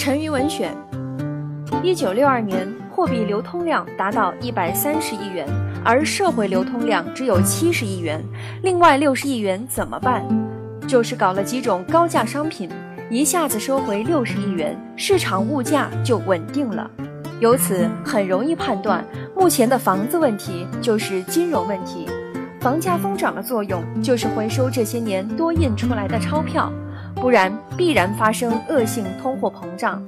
成语文选：一九六二年，货币流通量达到一百三十亿元，而社会流通量只有七十亿元，另外六十亿元怎么办？就是搞了几种高价商品，一下子收回六十亿元，市场物价就稳定了。由此很容易判断，目前的房子问题就是金融问题，房价疯涨的作用就是回收这些年多印出来的钞票。不然必然发生恶性通货膨胀。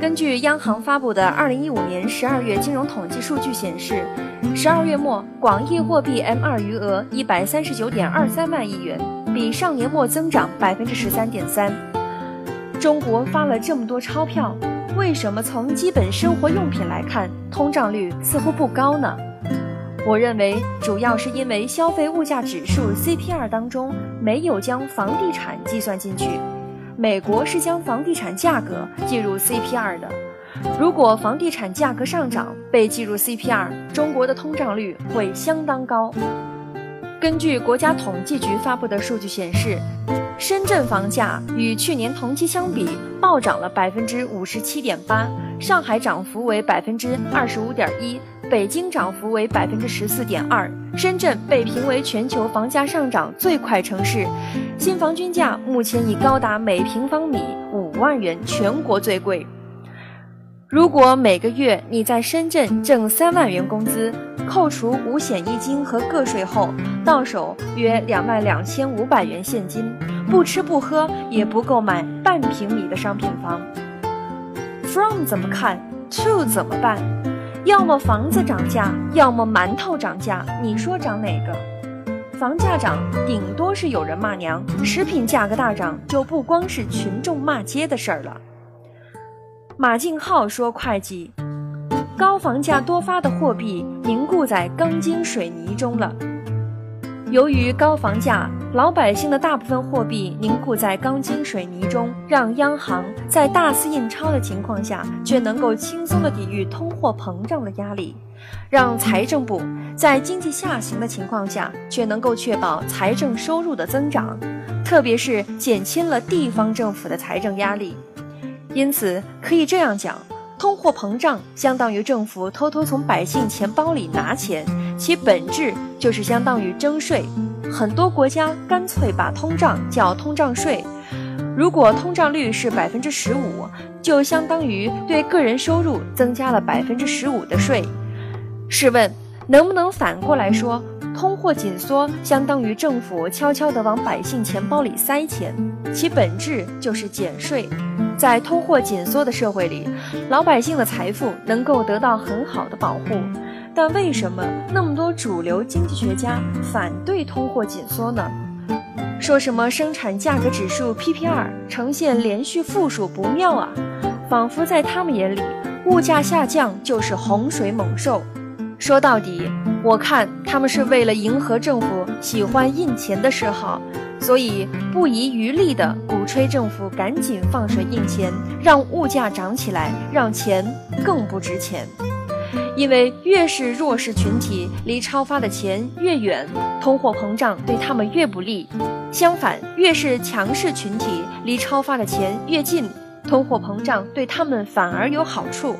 根据央行发布的二零一五年十二月金融统计数据显示，十二月末广义货币 M 二余额一百三十九点二三万亿元，比上年末增长百分之十三点三。中国发了这么多钞票，为什么从基本生活用品来看，通胀率似乎不高呢？我认为主要是因为消费物价指数 CPI 当中没有将房地产计算进去，美国是将房地产价格计入 CPI 的。如果房地产价格上涨被计入 CPI，中国的通胀率会相当高。根据国家统计局发布的数据显示，深圳房价与去年同期相比暴涨了百分之五十七点八，上海涨幅为百分之二十五点一。北京涨幅为百分之十四点二，深圳被评为全球房价上涨最快城市，新房均价目前已高达每平方米五万元，全国最贵。如果每个月你在深圳挣三万元工资，扣除五险一金和个税后，到手约两万两千五百元现金，不吃不喝也不够买半平米的商品房。From 怎么看？To 怎么办？要么房子涨价，要么馒头涨价，你说涨哪个？房价涨，顶多是有人骂娘；食品价格大涨，就不光是群众骂街的事儿了。马敬浩说：“会计，高房价多发的货币凝固在钢筋水泥中了。由于高房价。”老百姓的大部分货币凝固在钢筋水泥中，让央行在大肆印钞的情况下，却能够轻松地抵御通货膨胀的压力；让财政部在经济下行的情况下，却能够确保财政收入的增长，特别是减轻了地方政府的财政压力。因此，可以这样讲：通货膨胀相当于政府偷偷从百姓钱包里拿钱，其本质就是相当于征税。很多国家干脆把通胀叫通胀税。如果通胀率是百分之十五，就相当于对个人收入增加了百分之十五的税。试问，能不能反过来说，通货紧缩相当于政府悄悄地往百姓钱包里塞钱？其本质就是减税。在通货紧缩的社会里，老百姓的财富能够得到很好的保护。但为什么那么多主流经济学家反对通货紧缩呢？说什么生产价格指数 P P R 呈现连续负数不妙啊，仿佛在他们眼里，物价下降就是洪水猛兽。说到底，我看他们是为了迎合政府喜欢印钱的嗜好，所以不遗余力地鼓吹政府赶紧放水印钱，让物价涨起来，让钱更不值钱。因为越是弱势群体离超发的钱越远，通货膨胀对他们越不利；相反，越是强势群体离超发的钱越近，通货膨胀对他们反而有好处。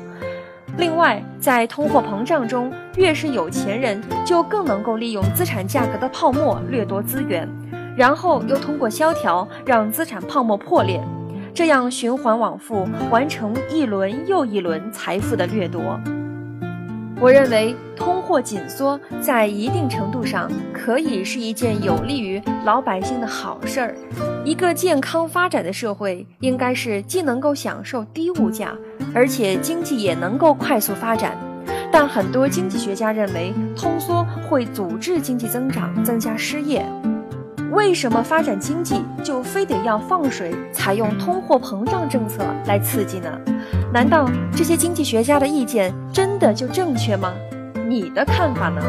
另外，在通货膨胀中，越是有钱人就更能够利用资产价格的泡沫掠夺资源，然后又通过萧条让资产泡沫破裂，这样循环往复，完成一轮又一轮财富的掠夺。我认为通货紧缩在一定程度上可以是一件有利于老百姓的好事儿。一个健康发展的社会应该是既能够享受低物价，而且经济也能够快速发展。但很多经济学家认为，通缩会阻滞经济增长，增加失业。为什么发展经济就非得要放水，采用通货膨胀政策来刺激呢？难道这些经济学家的意见真的就正确吗？你的看法呢？